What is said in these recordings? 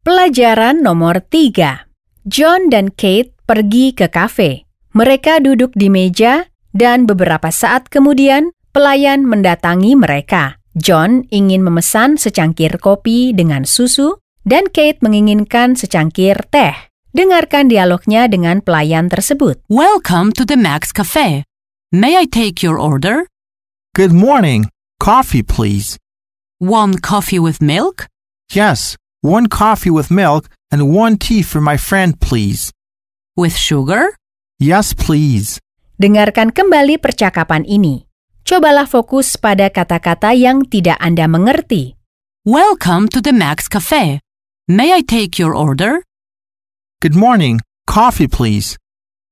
Pelajaran nomor 3. John dan Kate pergi ke kafe. Mereka duduk di meja dan beberapa saat kemudian pelayan mendatangi mereka. John ingin memesan secangkir kopi dengan susu dan Kate menginginkan secangkir teh. Dengarkan dialognya dengan pelayan tersebut. Welcome to the Max Cafe. May I take your order? Good morning. Coffee, please. One coffee with milk? Yes, one coffee with milk and one tea for my friend, please. With sugar? Yes, please. Dengarkan kembali percakapan ini. Cobalah fokus pada kata-kata yang tidak Anda mengerti. Welcome to the Max Cafe. May I take your order? Good morning. Coffee, please.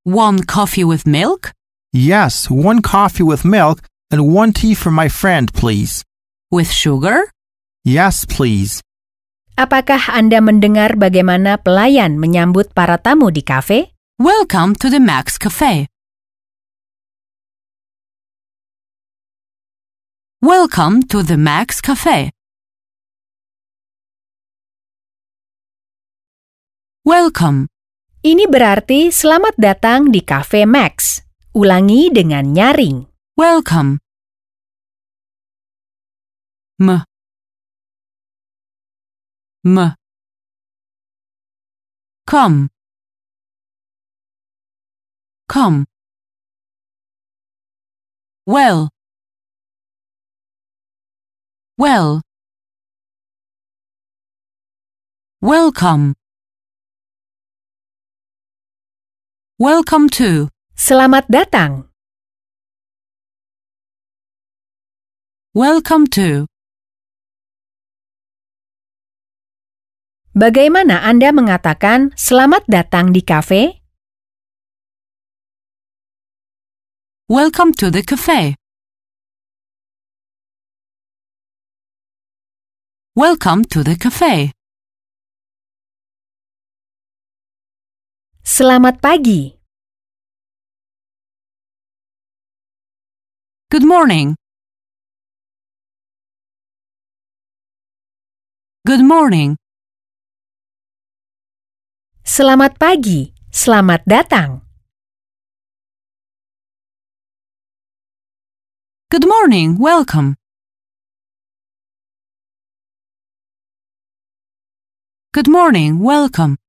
One coffee with milk? Yes, one coffee with milk and one tea for my friend, please. With sugar? Yes, please. Apakah Anda mendengar bagaimana pelayan menyambut para tamu di kafe? Welcome to the Max Cafe. Welcome to the Max Cafe. Welcome. Ini berarti selamat datang di Cafe Max. Ulangi dengan nyaring. Welcome. M. M. Come. Come. Well. Well. Welcome. Welcome to. Selamat datang. Welcome to. Bagaimana Anda mengatakan selamat datang di kafe? Welcome to the cafe. Welcome to the cafe. Selamat pagi. Good morning. Good morning. Selamat pagi. Selamat datang. Good morning. Welcome. Good morning. Welcome.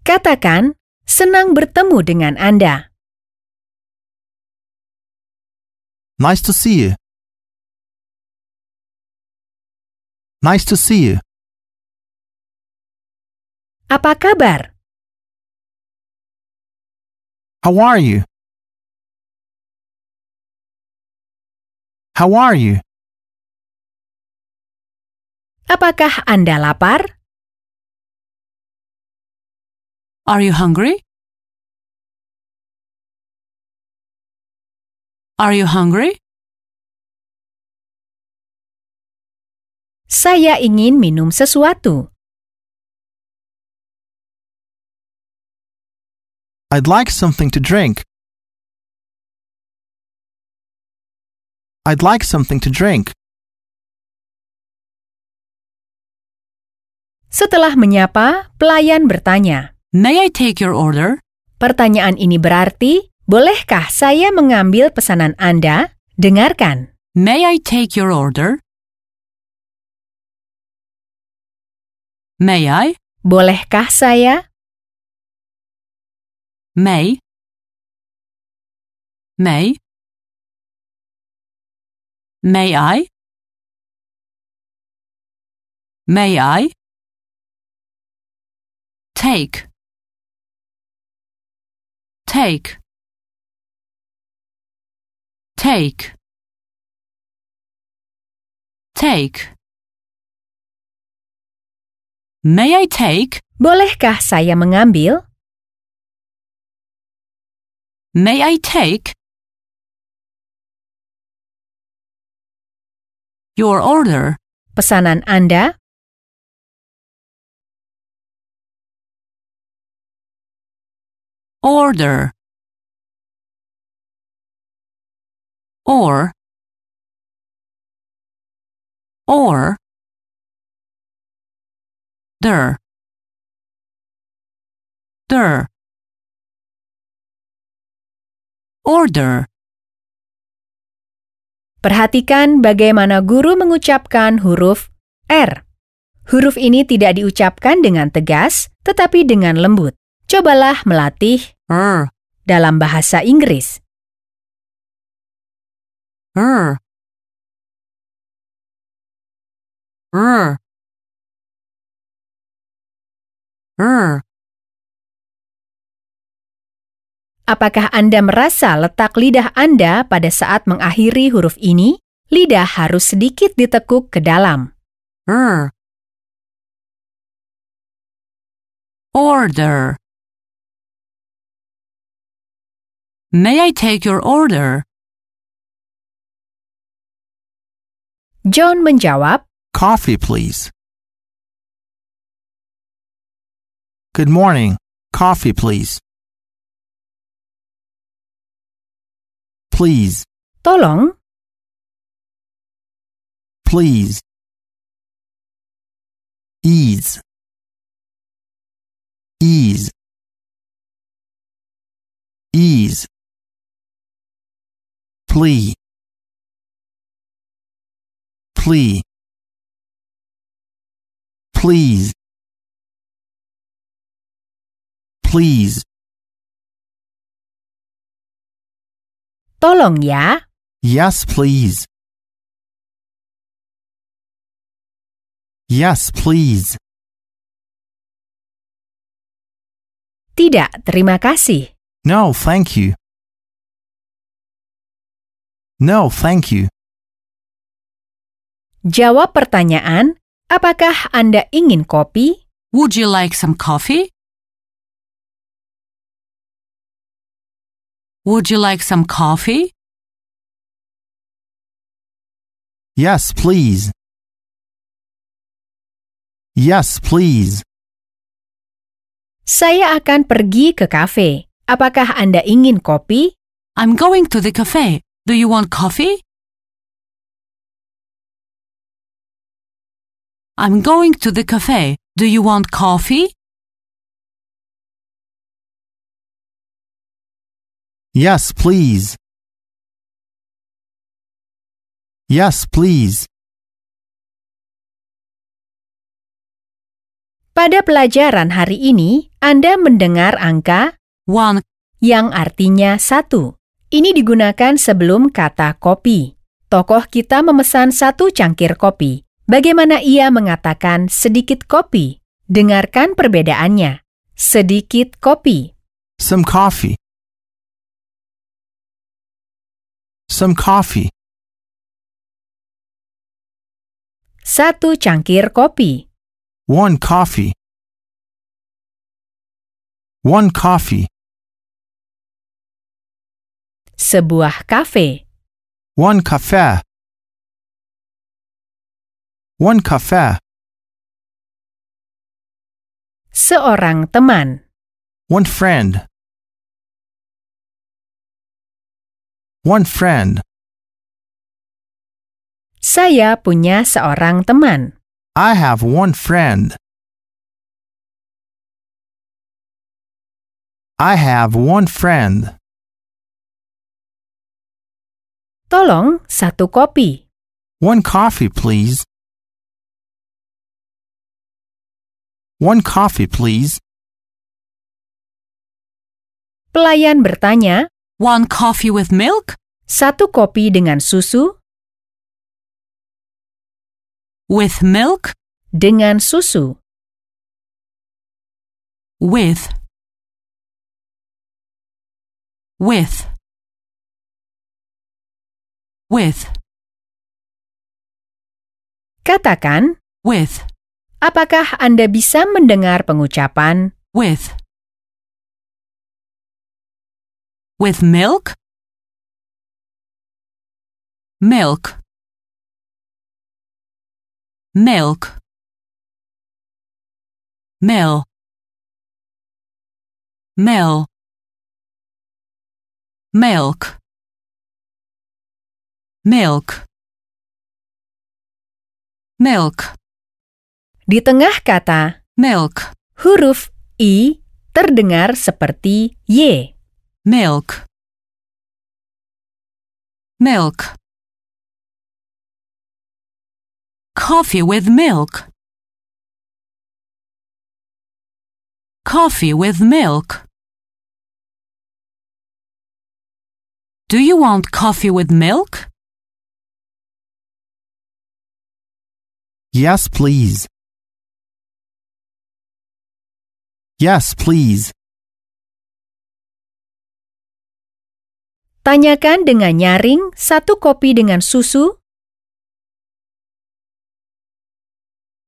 Katakan, senang bertemu dengan Anda. Nice to see you. Nice to see you. Apa kabar? How are you? How are you? Apakah Anda lapar? Are you hungry? Are you hungry? Saya ingin minum sesuatu. I'd like something to drink. I'd like something to drink. Setelah menyapa, pelayan bertanya. May I take your order? Pertanyaan ini berarti, bolehkah saya mengambil pesanan Anda? Dengarkan. May I take your order? May I? Bolehkah saya? May? May? May I? May I? Take. Take. Take. Take. May I take? Bolehkah saya mengambil? May I take? Your order. Pesanan Anda? Order. Or. Or. Der. Der. Order. Perhatikan bagaimana guru mengucapkan huruf R. Huruf ini tidak diucapkan dengan tegas, tetapi dengan lembut. Cobalah melatih Er. dalam bahasa Inggris. Er. Er. Er. Apakah Anda merasa letak lidah Anda pada saat mengakhiri huruf ini? Lidah harus sedikit ditekuk ke dalam. Er. Order. May I take your order? John menjawab, Coffee, please. Good morning. Coffee, please. Please, "Tolong, please. Ease. Ease. Ease. Plea. Plea. Please. Please. Tolong ya." Yes, please. Yes, please. Tidak, terima kasih. No, thank you. No, thank you. Jawab pertanyaan, apakah Anda ingin kopi? Would you like some coffee? Would you like some coffee? Yes, please. Yes, please. Saya akan pergi ke kafe. Apakah Anda ingin kopi? I'm going to the cafe. Do you want coffee? I'm going to the cafe. Do you want coffee? Yes, please. Yes, please. Pada pelajaran hari ini, Anda mendengar angka One, yang artinya satu. Ini digunakan sebelum kata kopi. Tokoh kita memesan satu cangkir kopi. Bagaimana ia mengatakan sedikit kopi? Dengarkan perbedaannya. Sedikit kopi. Some coffee. Some coffee. Satu cangkir kopi. One coffee. One coffee. Sebuah kafe. One cafe. One cafe. Seorang teman. One friend. One friend. Saya punya seorang teman. I have one friend. I have one friend. Tolong satu kopi. One coffee, please. One coffee, please. Pelayan bertanya, one coffee with milk? satu kopi dengan susu? With milk? Dengan susu. With. With. With. Katakan, With. apakah Anda bisa mendengar pengucapan With. With milk? Milk. Milk. Mill. Mill. Milk. Milk. Milk. di tengah kata milk, Huruf I terdengar seperti Y. milk, milk. Coffee with milk, coffee with milk. Do you want coffee with milk? Yes, please. Yes, please. Tanyakan dengan nyaring satu kopi dengan susu,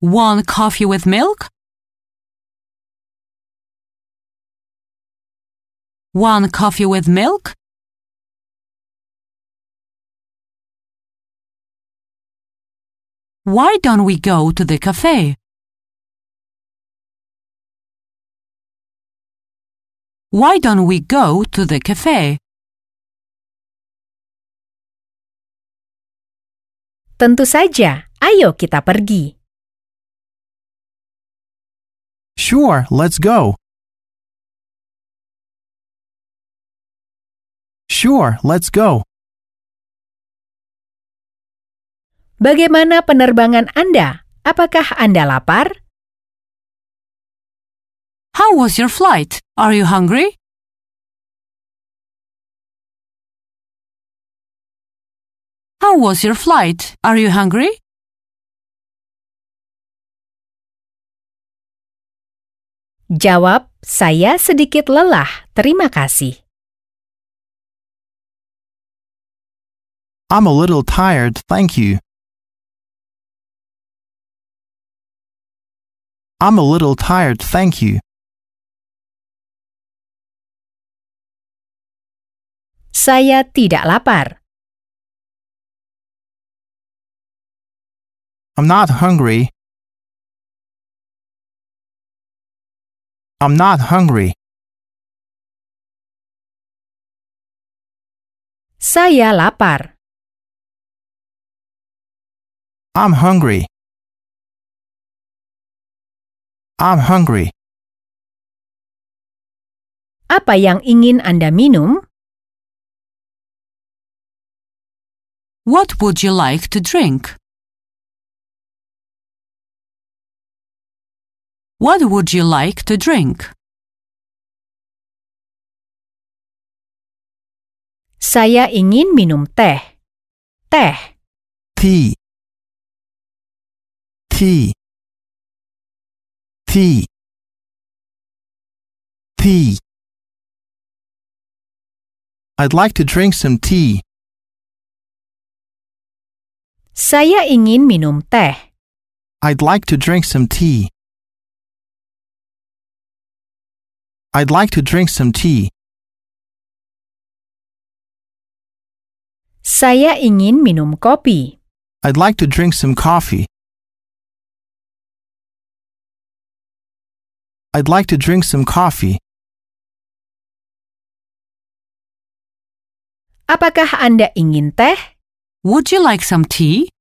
One coffee with milk? One coffee with milk? Why don't we go to the cafe? Why don't we go to the cafe? Tentu saja. Ayo kita pergi. Sure, let's go. Sure, let's go. Bagaimana penerbangan Anda? Apakah Anda lapar? How was your flight? Are you hungry? How was your flight? Are you hungry? Jawab, saya sedikit lelah. Terima kasih. I'm a little tired, thank you. I'm a little tired, thank you. Saya tidak lapar. I'm not hungry. I'm not hungry. Saya lapar. I'm hungry. I'm hungry. Apa yang ingin Anda minum? What would you like to drink? What would you like to drink? Saya ingin minum teh. Teh. Tea. Tea. Tea. Tea. I'd like to drink some tea. Saya ingin minum teh. I'd like to drink some tea. I'd like to drink some tea. Saya ingin minum kopi. I'd like to drink some coffee. I'd like to drink some coffee. Apakah Anda ingin teh? Would you like some tea?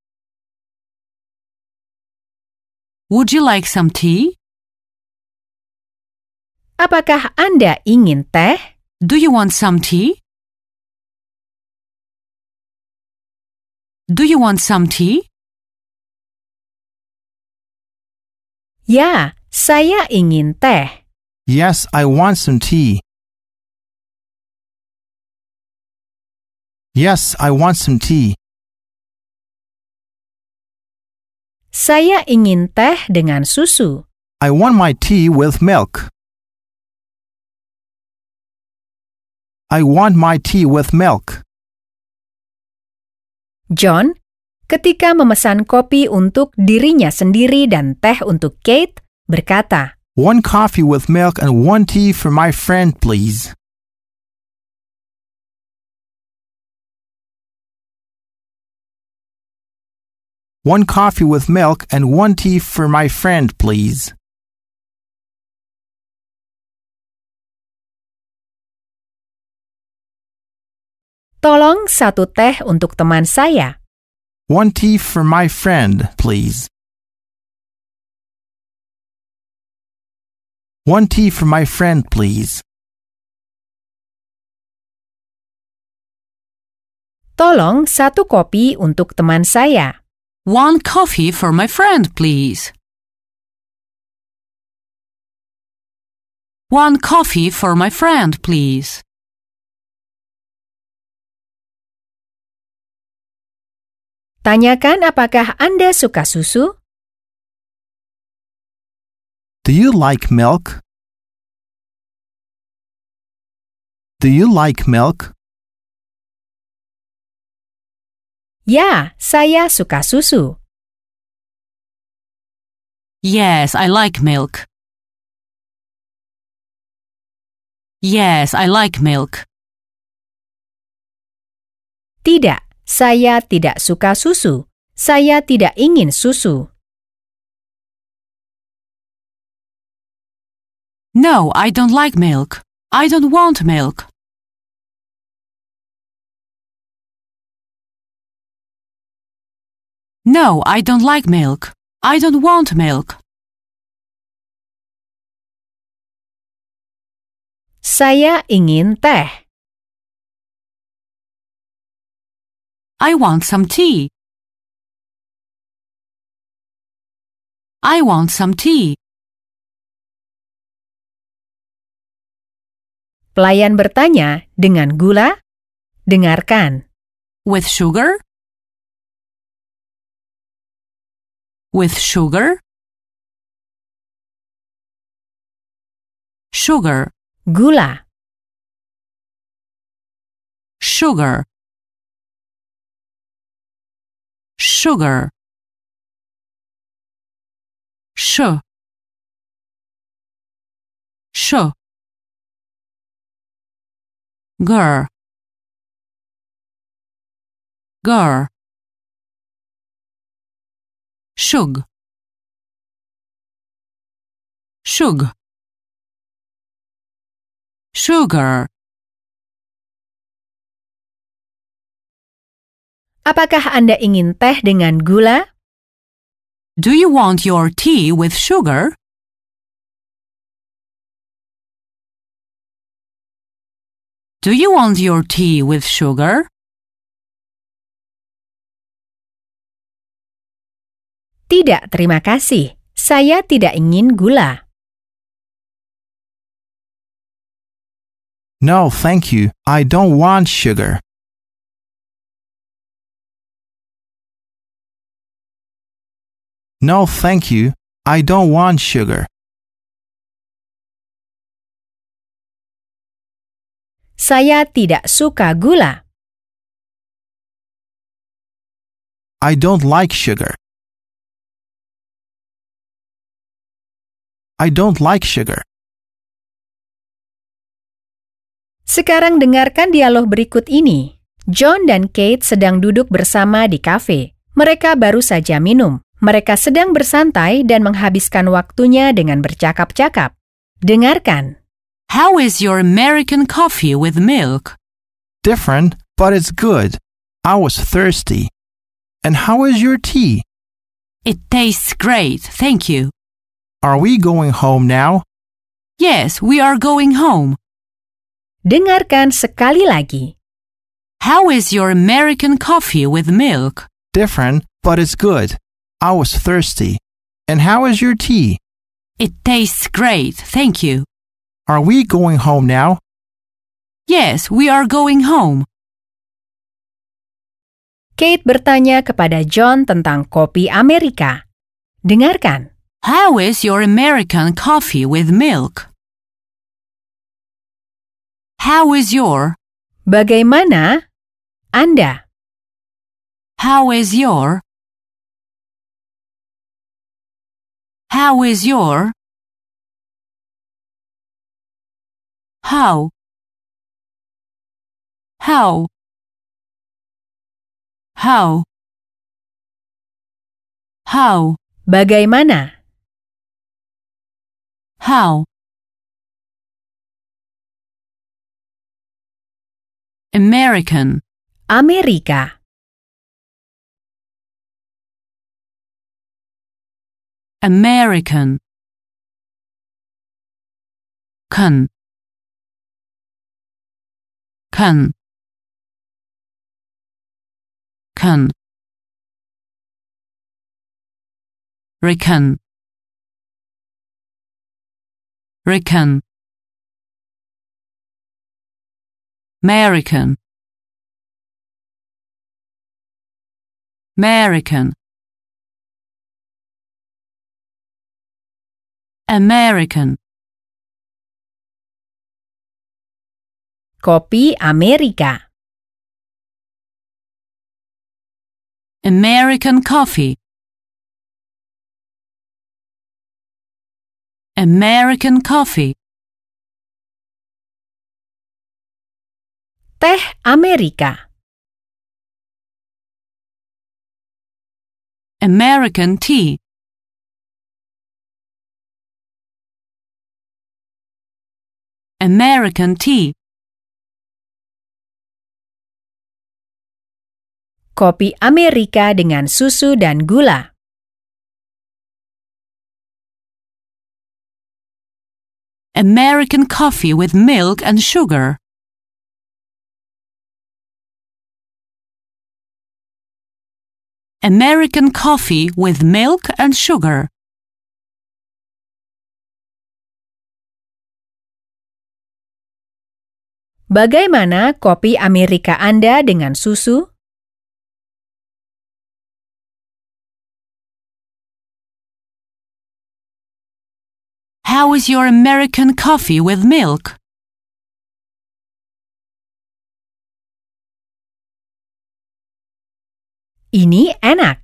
Would you like some tea? Apakah Anda ingin teh? Do you want some tea? Do you want some tea? Ya, saya ingin teh. Yes, I want some tea. Yes, I want some tea. Saya ingin teh dengan susu. I want my tea with milk. I want my tea with milk. John, ketika memesan kopi untuk dirinya sendiri dan teh untuk Kate, berkata, One coffee with milk and one tea for my friend, please. One coffee with milk and one tea for my friend, please. Tolong satu teh untuk teman saya. One tea for my friend, please. One tea for my friend, please. Tolong satu kopi untuk teman saya. One coffee for my friend, please. One coffee for my friend, please. Tanyakan apakah Anda suka susu? Do you like milk? Do you like milk? Ya, saya suka susu. Yes, I like milk. Yes, I like milk. Tidak, saya tidak suka susu. Saya tidak ingin susu. No, I don't like milk. I don't want milk. No, I don't like milk. I don't want milk. Saya ingin teh. I want some tea. I want some tea. Pelayan bertanya, dengan gula? Dengarkan. With sugar? With sugar? Sugar, Gula. sugar. Sugar. Sh. Sh. Gur. Gur. Shug. Shug. Sugar. Apakah Anda ingin teh dengan gula? Do you want your tea with sugar? Do you want your tea with sugar? Tidak, terima kasih. Saya tidak ingin gula. No, thank you. I don't want sugar. No, thank you. I don't want sugar. Saya tidak suka gula. I don't like sugar. I don't like sugar. Sekarang dengarkan dialog berikut ini. John dan Kate sedang duduk bersama di kafe. Mereka baru saja minum. Mereka sedang bersantai dan menghabiskan waktunya dengan bercakap-cakap. Dengarkan. How is your American coffee with milk? Different, but it's good. I was thirsty. And how is your tea? It tastes great, thank you. Are we going home now? Yes, we are going home. Dengarkan sekali lagi. How is your American coffee with milk? Different, but it's good. I was thirsty. And how is your tea? It tastes great, thank you. Are we going home now? Yes, we are going home. Kate bertanya kepada John tentang kopi Amerika. Dengarkan. How is your American coffee with milk? How is your, Bagaimana Anda? how is your, how is your, how, how, how, how, Bagaimana? how. American, Amerika. American, Can. Can. Can. Reckon. Reckon. American. American. American. Kopi America. American coffee. American coffee. Teh Amerika. American tea. American tea. Kopi Amerika dengan susu dan gula. American coffee with milk and sugar. American coffee with milk and sugar. Bagaimana kopi Amerika Anda dengan susu? How is your American coffee with milk? Ini enak.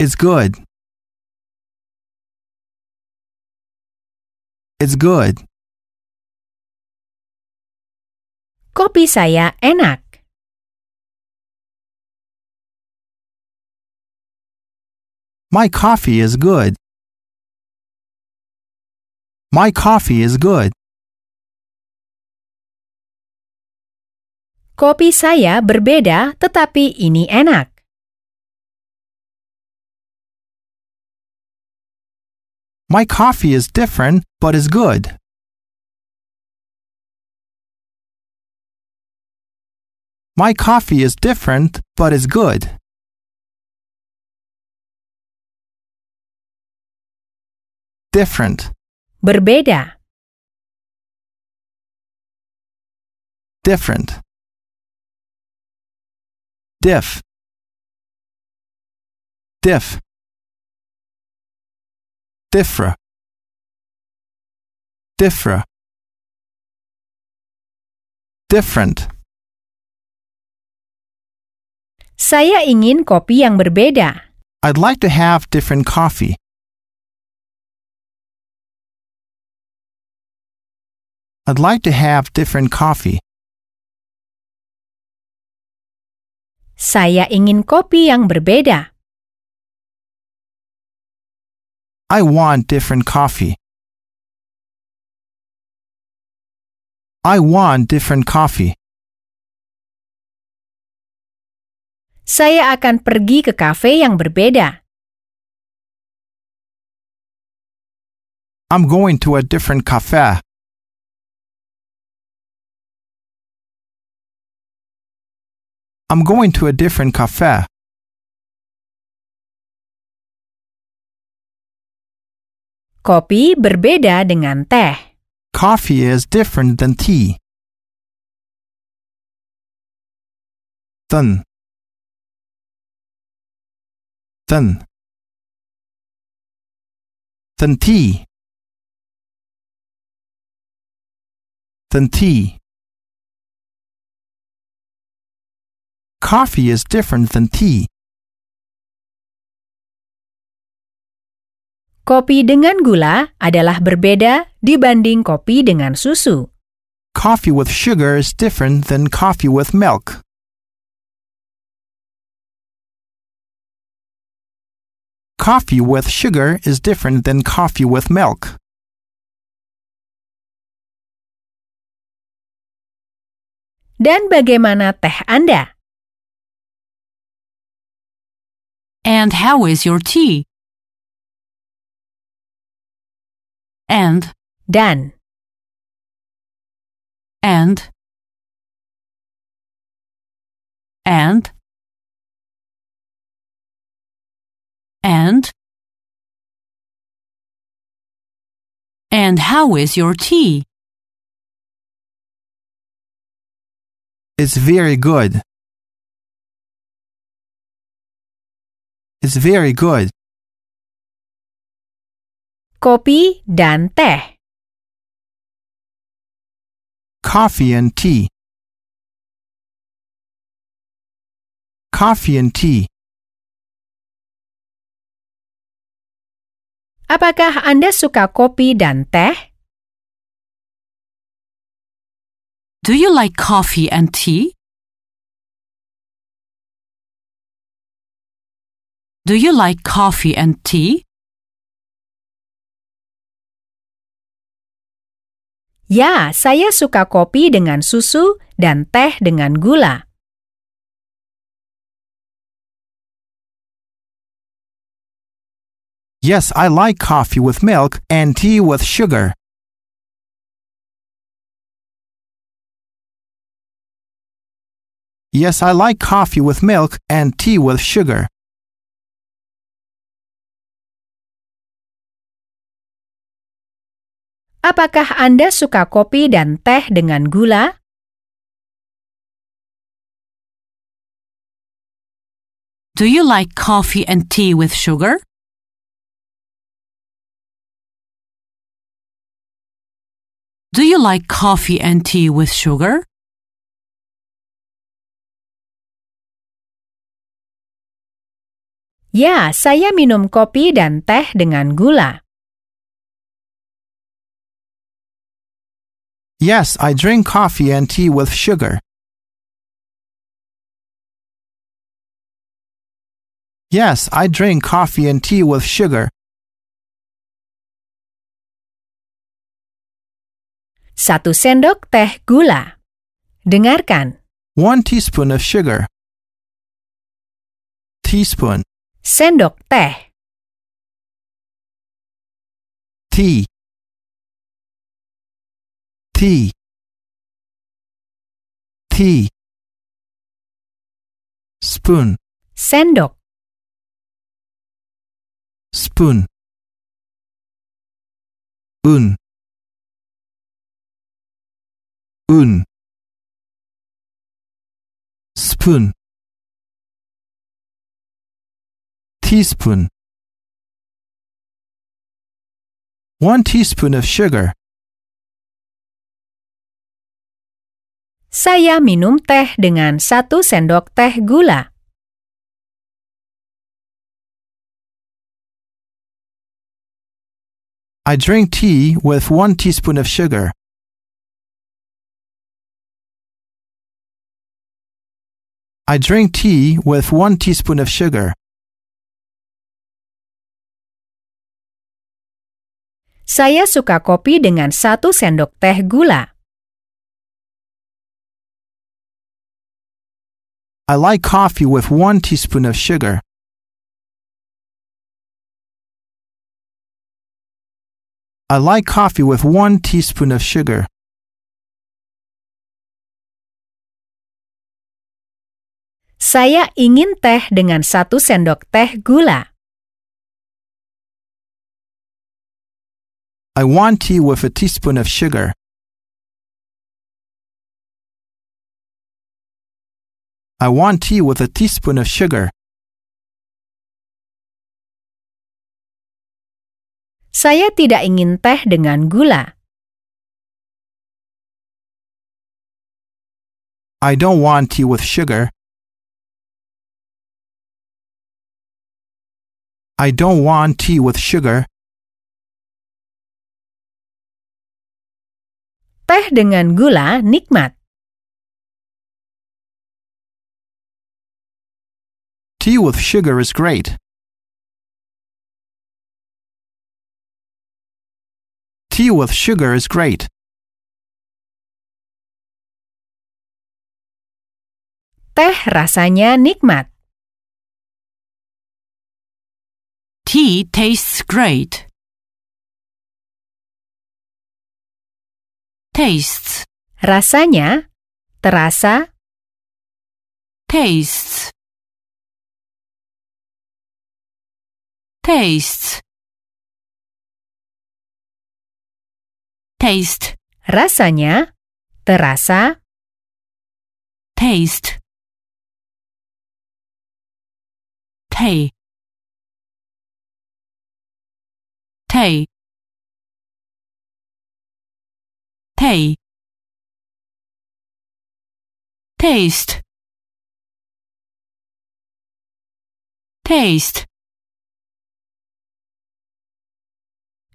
It's good. It's good. Kopi saya enak. My coffee is good. My coffee is good. Kopi saya berbeda, tetapi ini enak. My coffee is different, but is good. My coffee is different, but is good. Different, Berbeda. different. Diff, diff. Differ, differ. Different. Saya ingin kopi yang berbeda. I'd like to have different coffee. I'd like to have different coffee. Saya ingin kopi yang berbeda. I want different coffee. I want different coffee. Saya akan pergi ke kafe yang berbeda. I'm going to a different cafe. I'm going to a different cafe. Kopi berbeda dengan teh. Coffee is different than tea. Than. Than. Than tea. Than tea. Coffee is different than tea. Kopi dengan gula adalah berbeda dibanding kopi dengan susu. Coffee with sugar is different than coffee with milk. Coffee with sugar is different than coffee with milk. Dan bagaimana teh Anda? And how is your tea? And, dan. and, and, and, and how is your tea? It's very good. It's very good. Kopi dan teh. Coffee and tea. Coffee and tea. Apakah Anda suka kopi dan teh? Do you like coffee and tea? Do you like coffee and tea? Ya, saya suka kopi dengan susu dan teh dengan gula. Yes, I like coffee with milk and tea with sugar. Yes, I like coffee with milk and tea with sugar. Apakah Anda suka kopi dan teh dengan gula? Do you like coffee and tea with sugar? Do you like coffee and tea with sugar? Ya, saya minum kopi dan teh dengan gula. Yes, I drink coffee and tea with sugar. Yes, I drink coffee and tea with sugar. Satu sendok teh gula. Dengarkan. One teaspoon of sugar. Teaspoon. Sendok teh. Tea. Tea. Tea. Spoon. Sendok. Spoon. Un. Un. Spoon. Teaspoon. One teaspoon of sugar. Saya minum teh dengan satu sendok teh gula. I drink tea with one teaspoon of sugar. I drink tea with one teaspoon of sugar. Saya suka kopi dengan satu sendok teh gula. I like coffee with one teaspoon of sugar. I like coffee with one teaspoon of sugar. Saya ingin teh dengan satu sendok teh gula. I want tea with a teaspoon of sugar. I want tea with a teaspoon of sugar. Saya tidak ingin teh dengan gula. I don't want tea with sugar. I don't want tea with sugar. Teh dengan gula nikmat. Tea with sugar is great. Tea with sugar is great. Teh rasanya nikmat. Tea tastes great. tastes, Rasanya, terasa, tastes. Tastes. Taste, rasanya, terasa, taste. Tay. Tay. Tay. Taste. Taste.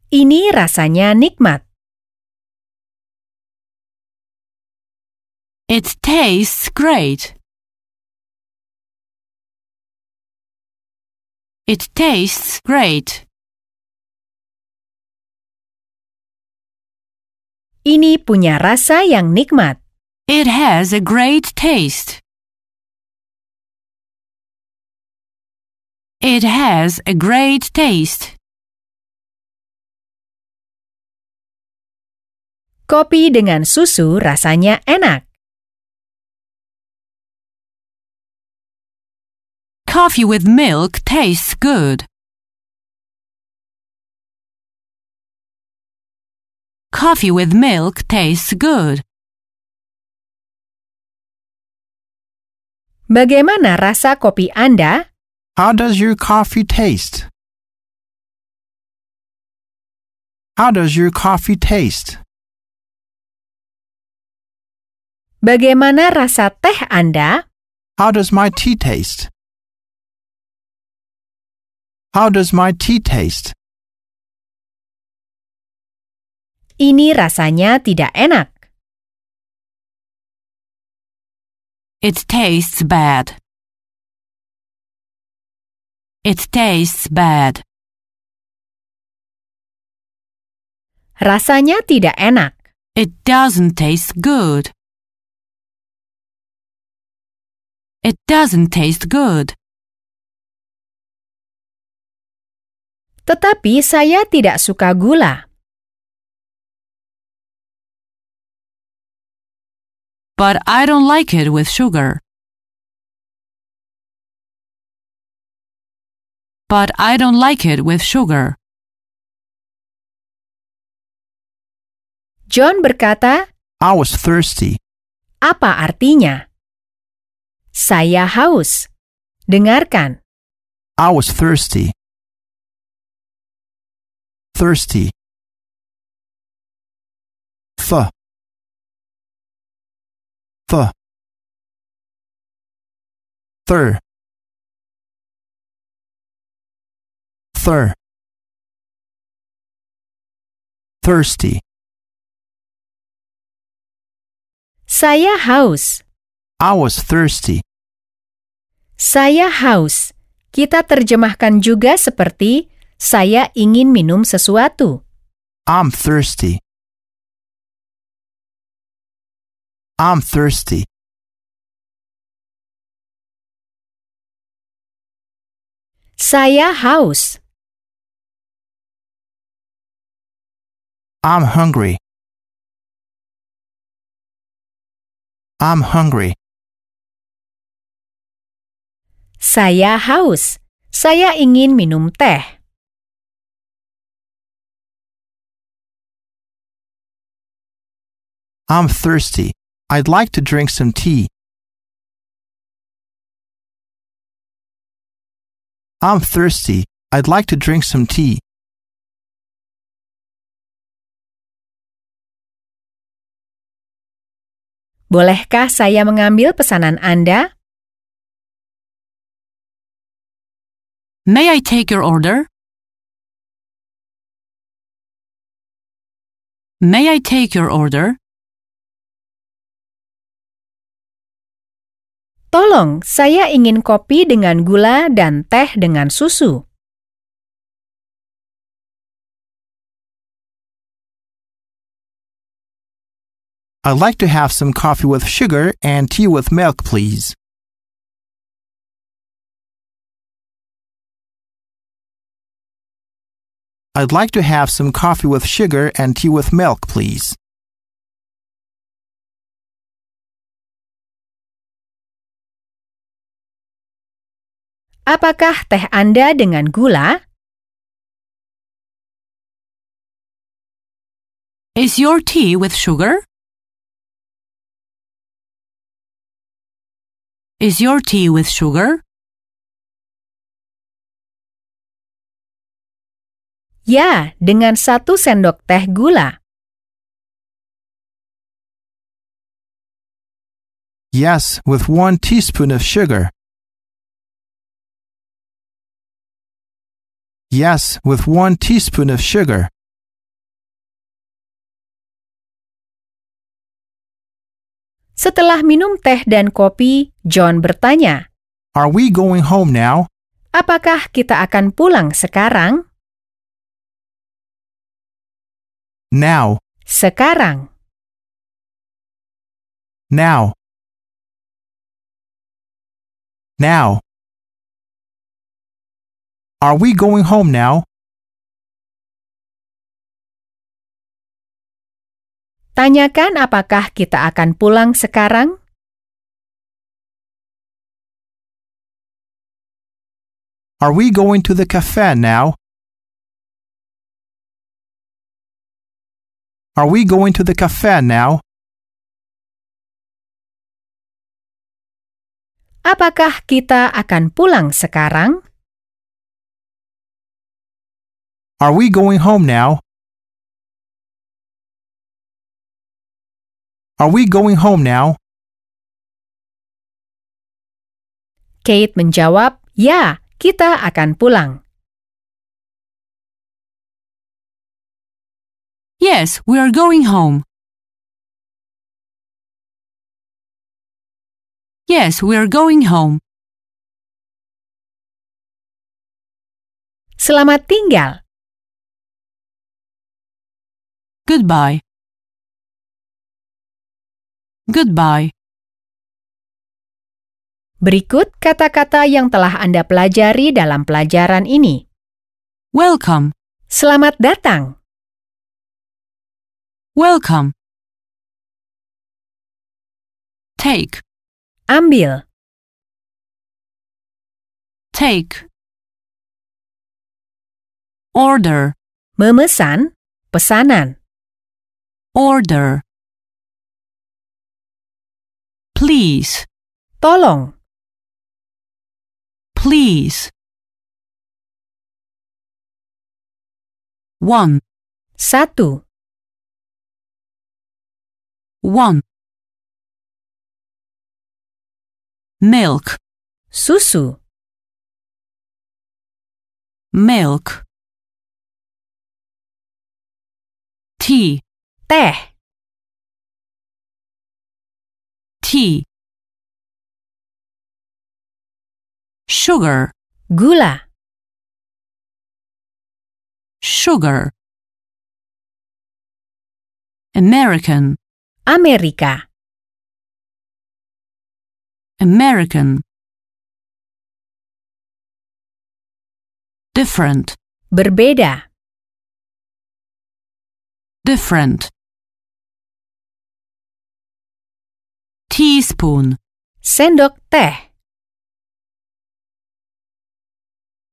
Ini rasanya nikmat. It tastes great. It tastes great. Ini punya rasa yang nikmat. It has a great taste. It has a great taste. Kopi dengan susu rasanya enak. Coffee with milk tastes good. Coffee with milk tastes good. Bagaimana rasa kopi Anda? How does your coffee taste? How does your coffee taste? Bagaimana rasa teh Anda? How does my tea taste? How does my tea taste? Ini rasanya tidak enak. It tastes bad. It tastes bad. Rasanya tidak enak. It doesn't taste good. It doesn't taste good. Tetapi saya tidak suka gula. But I don't like it with sugar. But I don't like it with sugar. John berkata, I was thirsty. apa artinya? Saya haus. Dengarkan. I was thirsty. Thirsty. Th. Th. Thir. Thir. Thirsty. Saya haus. I was thirsty. Saya haus. Kita terjemahkan juga seperti saya ingin minum sesuatu. I'm thirsty. I'm thirsty. Saya haus. I'm hungry. I'm hungry. Saya haus. Saya ingin minum teh. I'm thirsty. I'd like to drink some tea. I'm thirsty. I'd like to drink some tea. Bolehkah saya mengambil pesanan Anda? May I take your order? May I take your order? Tolong, saya ingin kopi dengan gula dan teh dengan susu. I'd like to have some coffee with sugar and tea with milk, please. I'd like to have some coffee with sugar and tea with milk, please. Apakah teh Anda dengan gula? Is your tea with sugar? Is your tea with sugar? Ya, dengan satu sendok teh gula. Yes, with one teaspoon of sugar. Yes, with one teaspoon of sugar. Setelah minum teh dan kopi, John bertanya, Are we going home now? "Apakah kita akan pulang sekarang?" Now, Sekarang. now. Now. Are we going home now? Tanyakan apakah kita akan pulang sekarang? Are we going to the cafe now? Are we going to the cafe now? Apakah kita akan pulang sekarang? Are we going home now? Are we going home now? Kate menjawab, "Ya, kita akan pulang." Yes, we are going home. Yes, we are going home. Selamat tinggal. Goodbye. Goodbye. Berikut kata-kata yang telah Anda pelajari dalam pelajaran ini. Welcome. Selamat datang. Welcome. Take. Ambil. Take. Order. Memesan. Pesanan. Order. Please. Tolong. Please. One. Satu. One. Milk. Susu. Milk. Tea. Teh. Tea. Sugar. Gula. Sugar. American. Amerika. American. Different. Berbeda. Different. Teaspoon. Sendok teh.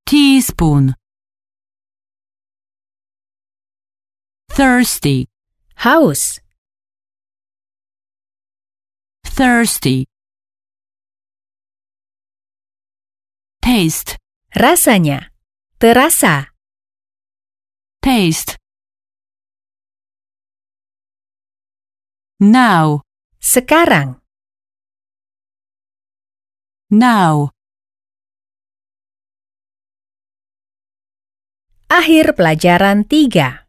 Teaspoon. Thirsty. Haus. Thirsty. Taste. Rasanya. Terasa. Taste. Now. Sekarang. Now. Akhir pelajaran 3.